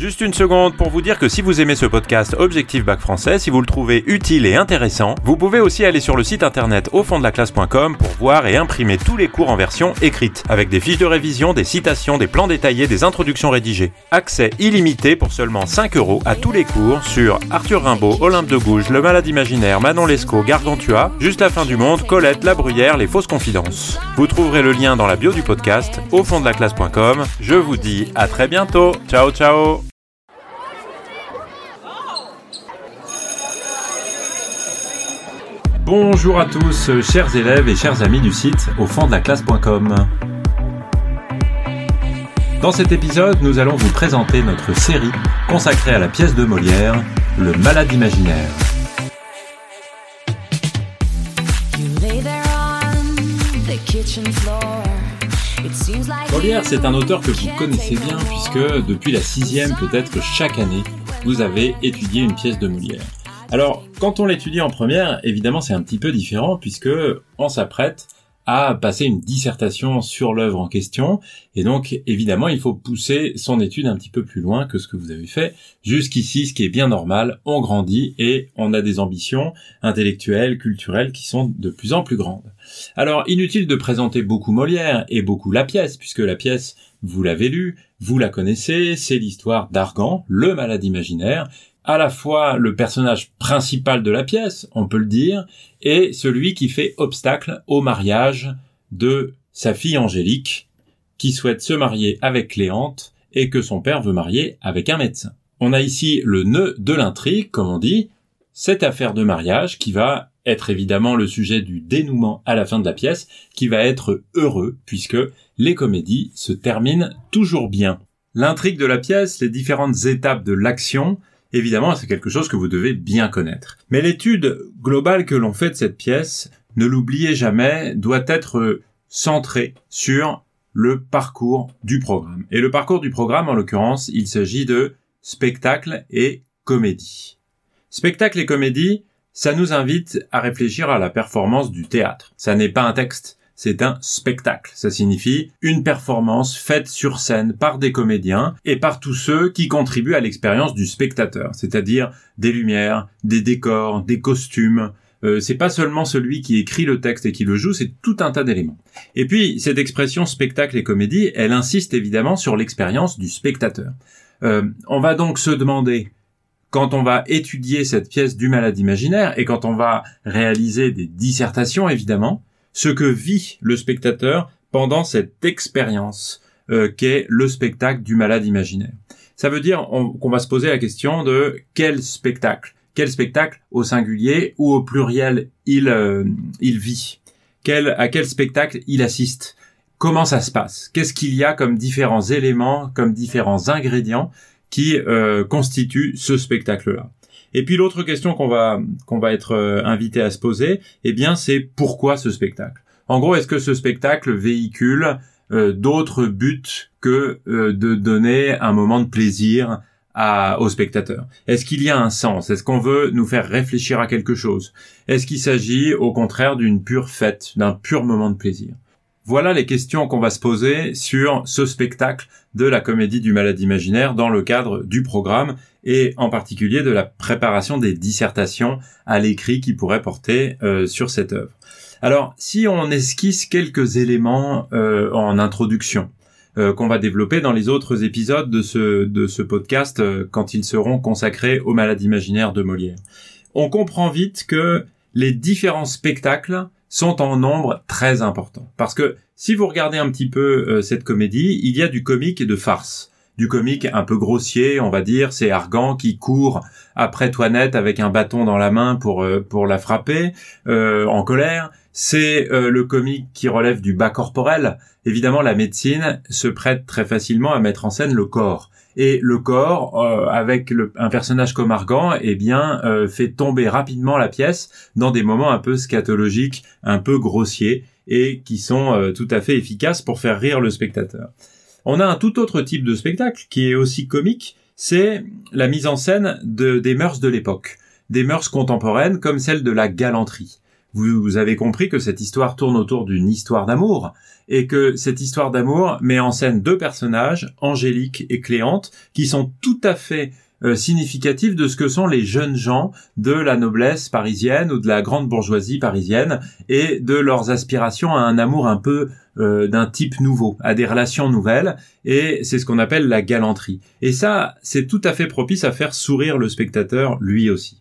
Juste une seconde pour vous dire que si vous aimez ce podcast Objectif Bac Français, si vous le trouvez utile et intéressant, vous pouvez aussi aller sur le site internet au fond de la classe.com pour voir et imprimer tous les cours en version écrite, avec des fiches de révision, des citations, des plans détaillés, des introductions rédigées. Accès illimité pour seulement 5 euros à tous les cours sur Arthur Rimbaud, Olympe de Gouges, Le Malade Imaginaire, Manon Lescaut, Gargantua, Juste la fin du monde, Colette, La Bruyère, Les Fausses Confidences. Vous trouverez le lien dans la bio du podcast au fond de la classe.com. Je vous dis à très bientôt. Ciao ciao Bonjour à tous, chers élèves et chers amis du site au fond de la classe.com. Dans cet épisode, nous allons vous présenter notre série consacrée à la pièce de Molière, Le Malade imaginaire. Molière, c'est un auteur que vous connaissez bien puisque depuis la sixième, peut-être chaque année, vous avez étudié une pièce de Molière. Alors, quand on l'étudie en première, évidemment, c'est un petit peu différent puisque on s'apprête à passer une dissertation sur l'œuvre en question. Et donc évidemment il faut pousser son étude un petit peu plus loin que ce que vous avez fait. Jusqu'ici ce qui est bien normal on grandit et on a des ambitions intellectuelles culturelles qui sont de plus en plus grandes. Alors inutile de présenter beaucoup Molière et beaucoup la pièce puisque la pièce vous l'avez lue vous la connaissez c'est l'histoire d'Argan le malade imaginaire à la fois le personnage principal de la pièce, on peut le dire, et celui qui fait obstacle au mariage de sa fille Angélique, qui souhaite se marier avec Cléante et que son père veut marier avec un médecin. On a ici le nœud de l'intrigue, comme on dit, cette affaire de mariage qui va être évidemment le sujet du dénouement à la fin de la pièce, qui va être heureux puisque les comédies se terminent toujours bien. L'intrigue de la pièce, les différentes étapes de l'action, Évidemment, c'est quelque chose que vous devez bien connaître. Mais l'étude globale que l'on fait de cette pièce, ne l'oubliez jamais, doit être centrée sur le parcours du programme. Et le parcours du programme, en l'occurrence, il s'agit de spectacle et comédie. Spectacle et comédie, ça nous invite à réfléchir à la performance du théâtre. Ça n'est pas un texte, c'est un spectacle. Ça signifie une performance faite sur scène par des comédiens et par tous ceux qui contribuent à l'expérience du spectateur, c'est-à-dire des lumières, des décors, des costumes. Euh, c'est pas seulement celui qui écrit le texte et qui le joue, c'est tout un tas d'éléments. Et puis cette expression spectacle et comédie, elle insiste évidemment sur l'expérience du spectateur. Euh, on va donc se demander quand on va étudier cette pièce du malade imaginaire et quand on va réaliser des dissertations évidemment, ce que vit le spectateur pendant cette expérience euh, qu'est le spectacle du malade imaginaire. Ça veut dire qu'on va se poser la question de quel spectacle, quel spectacle au singulier ou au pluriel il euh, il vit, à quel spectacle il assiste, comment ça se passe, qu'est-ce qu'il y a comme différents éléments, comme différents ingrédients qui euh, constituent ce spectacle-là? Et puis l'autre question qu'on va qu'on va être euh, invité à se poser, eh bien c'est pourquoi ce spectacle? En gros, est-ce que ce spectacle véhicule euh, d'autres buts que euh, de donner un moment de plaisir à, aux spectateurs? Est-ce qu'il y a un sens? Est-ce qu'on veut nous faire réfléchir à quelque chose? Est-ce qu'il s'agit au contraire d'une pure fête, d'un pur moment de plaisir? Voilà les questions qu'on va se poser sur ce spectacle de la comédie du malade imaginaire dans le cadre du programme et en particulier de la préparation des dissertations à l'écrit qui pourraient porter euh, sur cette œuvre. Alors, si on esquisse quelques éléments euh, en introduction, euh, qu'on va développer dans les autres épisodes de ce, de ce podcast quand ils seront consacrés au malade imaginaire de Molière. On comprend vite que les différents spectacles sont en nombre très important. Parce que si vous regardez un petit peu euh, cette comédie, il y a du comique et de farce. Du comique un peu grossier, on va dire, c'est Argan qui court après Toinette avec un bâton dans la main pour euh, pour la frapper euh, en colère. C'est le comique qui relève du bas corporel. Évidemment, la médecine se prête très facilement à mettre en scène le corps et le corps euh, avec un personnage comme Argan eh bien euh, fait tomber rapidement la pièce dans des moments un peu scatologiques, un peu grossiers et qui sont euh, tout à fait efficaces pour faire rire le spectateur. On a un tout autre type de spectacle qui est aussi comique, c'est la mise en scène de, des mœurs de l'époque, des mœurs contemporaines comme celle de la galanterie. Vous, avez compris que cette histoire tourne autour d'une histoire d'amour et que cette histoire d'amour met en scène deux personnages, Angélique et Cléante, qui sont tout à fait euh, significatifs de ce que sont les jeunes gens de la noblesse parisienne ou de la grande bourgeoisie parisienne et de leurs aspirations à un amour un peu euh, d'un type nouveau, à des relations nouvelles, et c'est ce qu'on appelle la galanterie. Et ça, c'est tout à fait propice à faire sourire le spectateur lui aussi.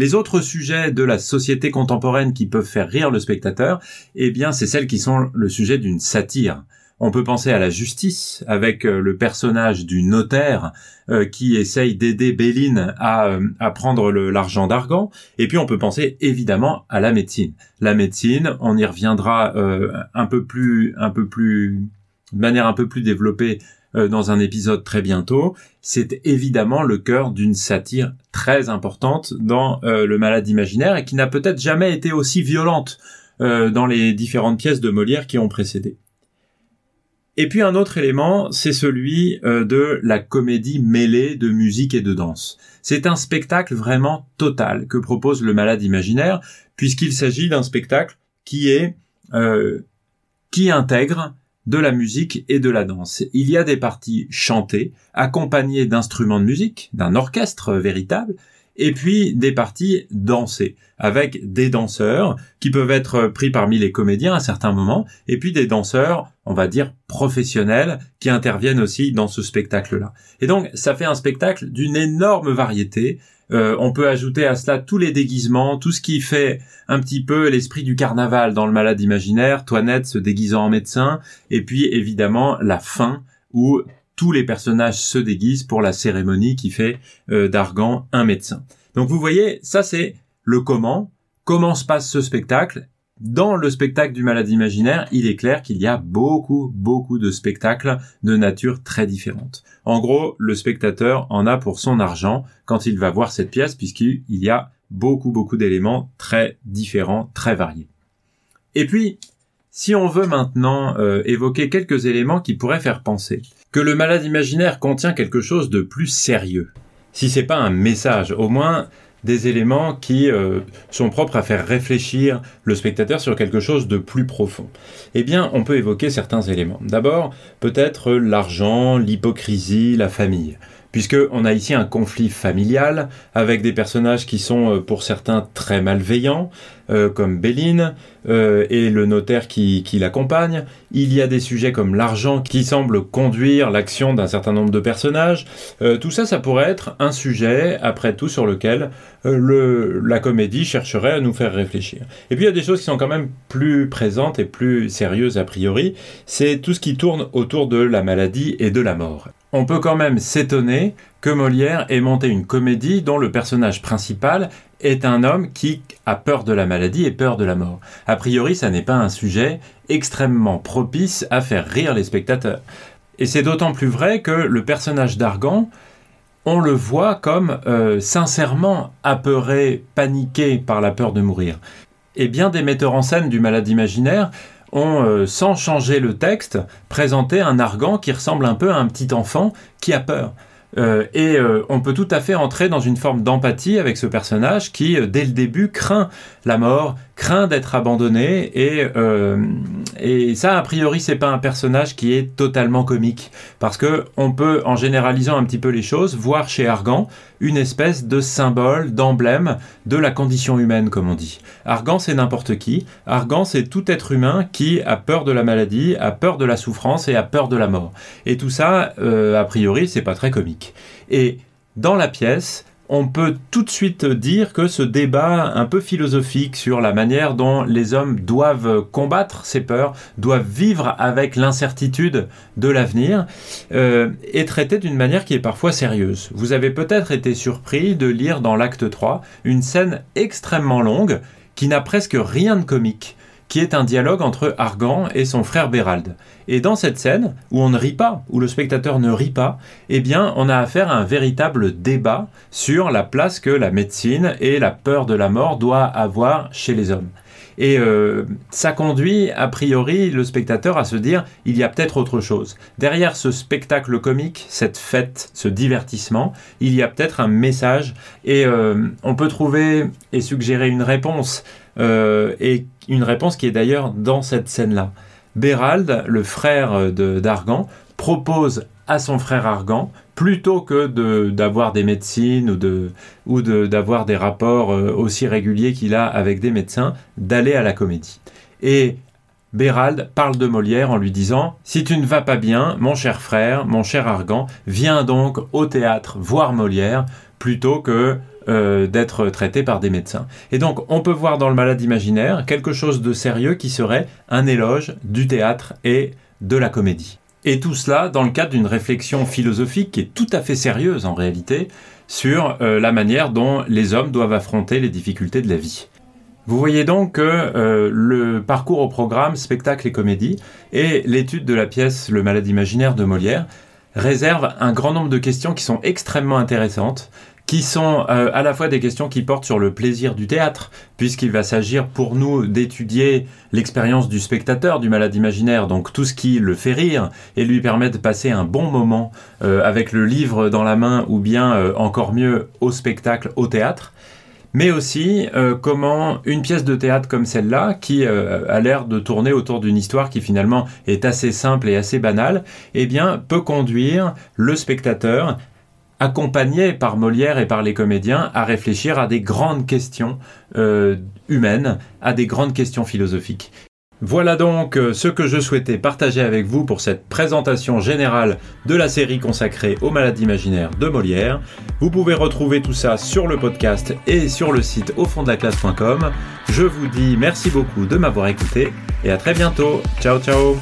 Les autres sujets de la société contemporaine qui peuvent faire rire le spectateur, eh bien, c'est celles qui sont le sujet d'une satire. On peut penser à la justice avec euh, le personnage du notaire euh, qui essaye d'aider Béline à, euh, prendre l'argent d'Argan. Et puis on peut penser évidemment à la médecine. La médecine, on y reviendra un peu plus, un peu plus, de manière un peu plus développée dans un épisode très bientôt, c'est évidemment le cœur d'une satire très importante dans euh, le malade imaginaire et qui n'a peut-être jamais été aussi violente euh, dans les différentes pièces de Molière qui ont précédé. Et puis un autre élément, c'est celui de la comédie mêlée de musique et de danse. C'est un spectacle vraiment total que propose le malade imaginaire, puisqu'il s'agit d'un spectacle qui est qui intègre de la musique et de la danse. Il y a des parties chantées, accompagnées d'instruments de musique, d'un orchestre véritable, et puis des parties dansées, avec des danseurs qui peuvent être pris parmi les comédiens à certains moments, et puis des danseurs, on va dire, professionnels, qui interviennent aussi dans ce spectacle-là. Et donc, ça fait un spectacle d'une énorme variété, euh, on peut ajouter à cela tous les déguisements, tout ce qui fait un petit peu l'esprit du carnaval dans le malade imaginaire, Toinette se déguisant en médecin, et puis évidemment la fin où tous les personnages se déguisent pour la cérémonie qui fait euh, d'Argan un médecin. Donc vous voyez, ça c'est le comment, comment se passe ce spectacle, dans le spectacle du malade imaginaire, il est clair qu'il y a beaucoup, beaucoup de spectacles de nature très différente. En gros, le spectateur en a pour son argent quand il va voir cette pièce puisqu'il y a beaucoup, beaucoup d'éléments très différents, très variés. Et puis, si on veut maintenant euh, évoquer quelques éléments qui pourraient faire penser que le malade imaginaire contient quelque chose de plus sérieux, si c'est pas un message, au moins des éléments qui euh, sont propres à faire réfléchir le spectateur sur quelque chose de plus profond Eh bien, on peut évoquer certains éléments. D'abord, peut-être l'argent, l'hypocrisie, la famille puisque on a ici un conflit familial avec des personnages qui sont euh, pour certains très malveillants, euh, comme Béline euh, et le notaire qui, l'accompagne. Il y a des sujets comme l'argent qui semble conduire l'action d'un certain nombre de personnages. tout ça, ça pourrait être un sujet, après tout, sur lequel le, la comédie chercherait à nous faire réfléchir. Et puis il y a des choses qui sont quand même plus présentes et plus sérieuses a priori. C'est tout ce qui tourne autour de la maladie et de la mort on peut quand même s'étonner que Molière ait monté une comédie dont le personnage principal est un homme qui a peur de la maladie et peur de la mort. A priori, ça n'est pas un sujet extrêmement propice à faire rire les spectateurs. Et c'est d'autant plus vrai que le personnage d'Argan, on le voit comme euh, sincèrement apeuré, paniqué par la peur de mourir. Et bien des metteurs en scène du malade imaginaire ont, euh, sans changer le texte, présenté un argan qui ressemble un peu à un petit enfant qui a peur. Euh, et euh, on peut tout à fait entrer dans une forme d'empathie avec ce personnage qui, dès le début, craint la mort, craint d'être abandonné et, euh, et ça a priori c'est pas un personnage qui est totalement comique parce que on peut en généralisant un petit peu les choses voir chez Argan une espèce de symbole d'emblème de la condition humaine comme on dit. Argan c'est n'importe qui, Argan c'est tout être humain qui a peur de la maladie, a peur de la souffrance et a peur de la mort. Et tout ça euh, a priori c'est pas très comique. Et dans la pièce, on peut tout de suite dire que ce débat un peu philosophique sur la manière dont les hommes doivent combattre ces peurs, doivent vivre avec l'incertitude de l'avenir, euh, est traité d'une manière qui est parfois sérieuse. Vous avez peut-être été surpris de lire dans l'acte 3 une scène extrêmement longue qui n'a presque rien de comique qui est un dialogue entre Argan et son frère Bérald. Et dans cette scène, où on ne rit pas, où le spectateur ne rit pas, eh bien, on a affaire à un véritable débat sur la place que la médecine et la peur de la mort doivent avoir chez les hommes. Et euh, ça conduit, a priori, le spectateur à se dire, il y a peut-être autre chose. Derrière ce spectacle comique, cette fête, ce divertissement, il y a peut-être un message. Et euh, on peut trouver et suggérer une réponse. et une réponse qui est d'ailleurs dans cette scène-là. Bérald, le frère d'Argan, propose à son frère Argan plutôt que d'avoir des médecines ou de ou d'avoir des rapports euh, aussi réguliers qu'il a avec des médecins, d'aller à la comédie. Et Bérald parle de Molière en lui disant Si tu ne vas pas bien, mon cher frère, mon cher Argan, viens donc au théâtre voir Molière plutôt que euh, d'être traité par des médecins. Et donc on peut voir dans le malade imaginaire quelque chose de sérieux qui serait un éloge du théâtre et de la comédie. Et tout cela dans le cadre d'une réflexion philosophique qui est tout à fait sérieuse en réalité sur euh, la manière dont les hommes doivent affronter les difficultés de la vie. Vous voyez donc que euh, le parcours au programme spectacle et comédie et l'étude de la pièce Le malade imaginaire de Molière réserve un grand nombre de questions qui sont extrêmement intéressantes qui sont euh, à la fois des questions qui portent sur le plaisir du théâtre, puisqu'il va s'agir pour nous d'étudier l'expérience du spectateur du malade imaginaire, donc tout ce qui le fait rire et lui permet de passer un bon moment euh, avec le livre dans la main ou bien euh, encore mieux au spectacle, au théâtre. Mais aussi comment une pièce de théâtre comme celle-là, qui a l'air de tourner autour d'une histoire qui finalement est assez simple et assez banale, eh bien, peut conduire le spectateur accompagné par Molière et par les comédiens à réfléchir à des grandes questions euh, humaines, à des grandes questions philosophiques. Voilà donc euh, ce que je souhaitais partager avec vous pour cette présentation générale de la série consacrée aux maladies imaginaires de Molière. Vous pouvez retrouver tout ça sur le podcast et sur le site au fond de la classe.com. Je vous dis merci beaucoup de m'avoir écouté et à très bientôt. Ciao ciao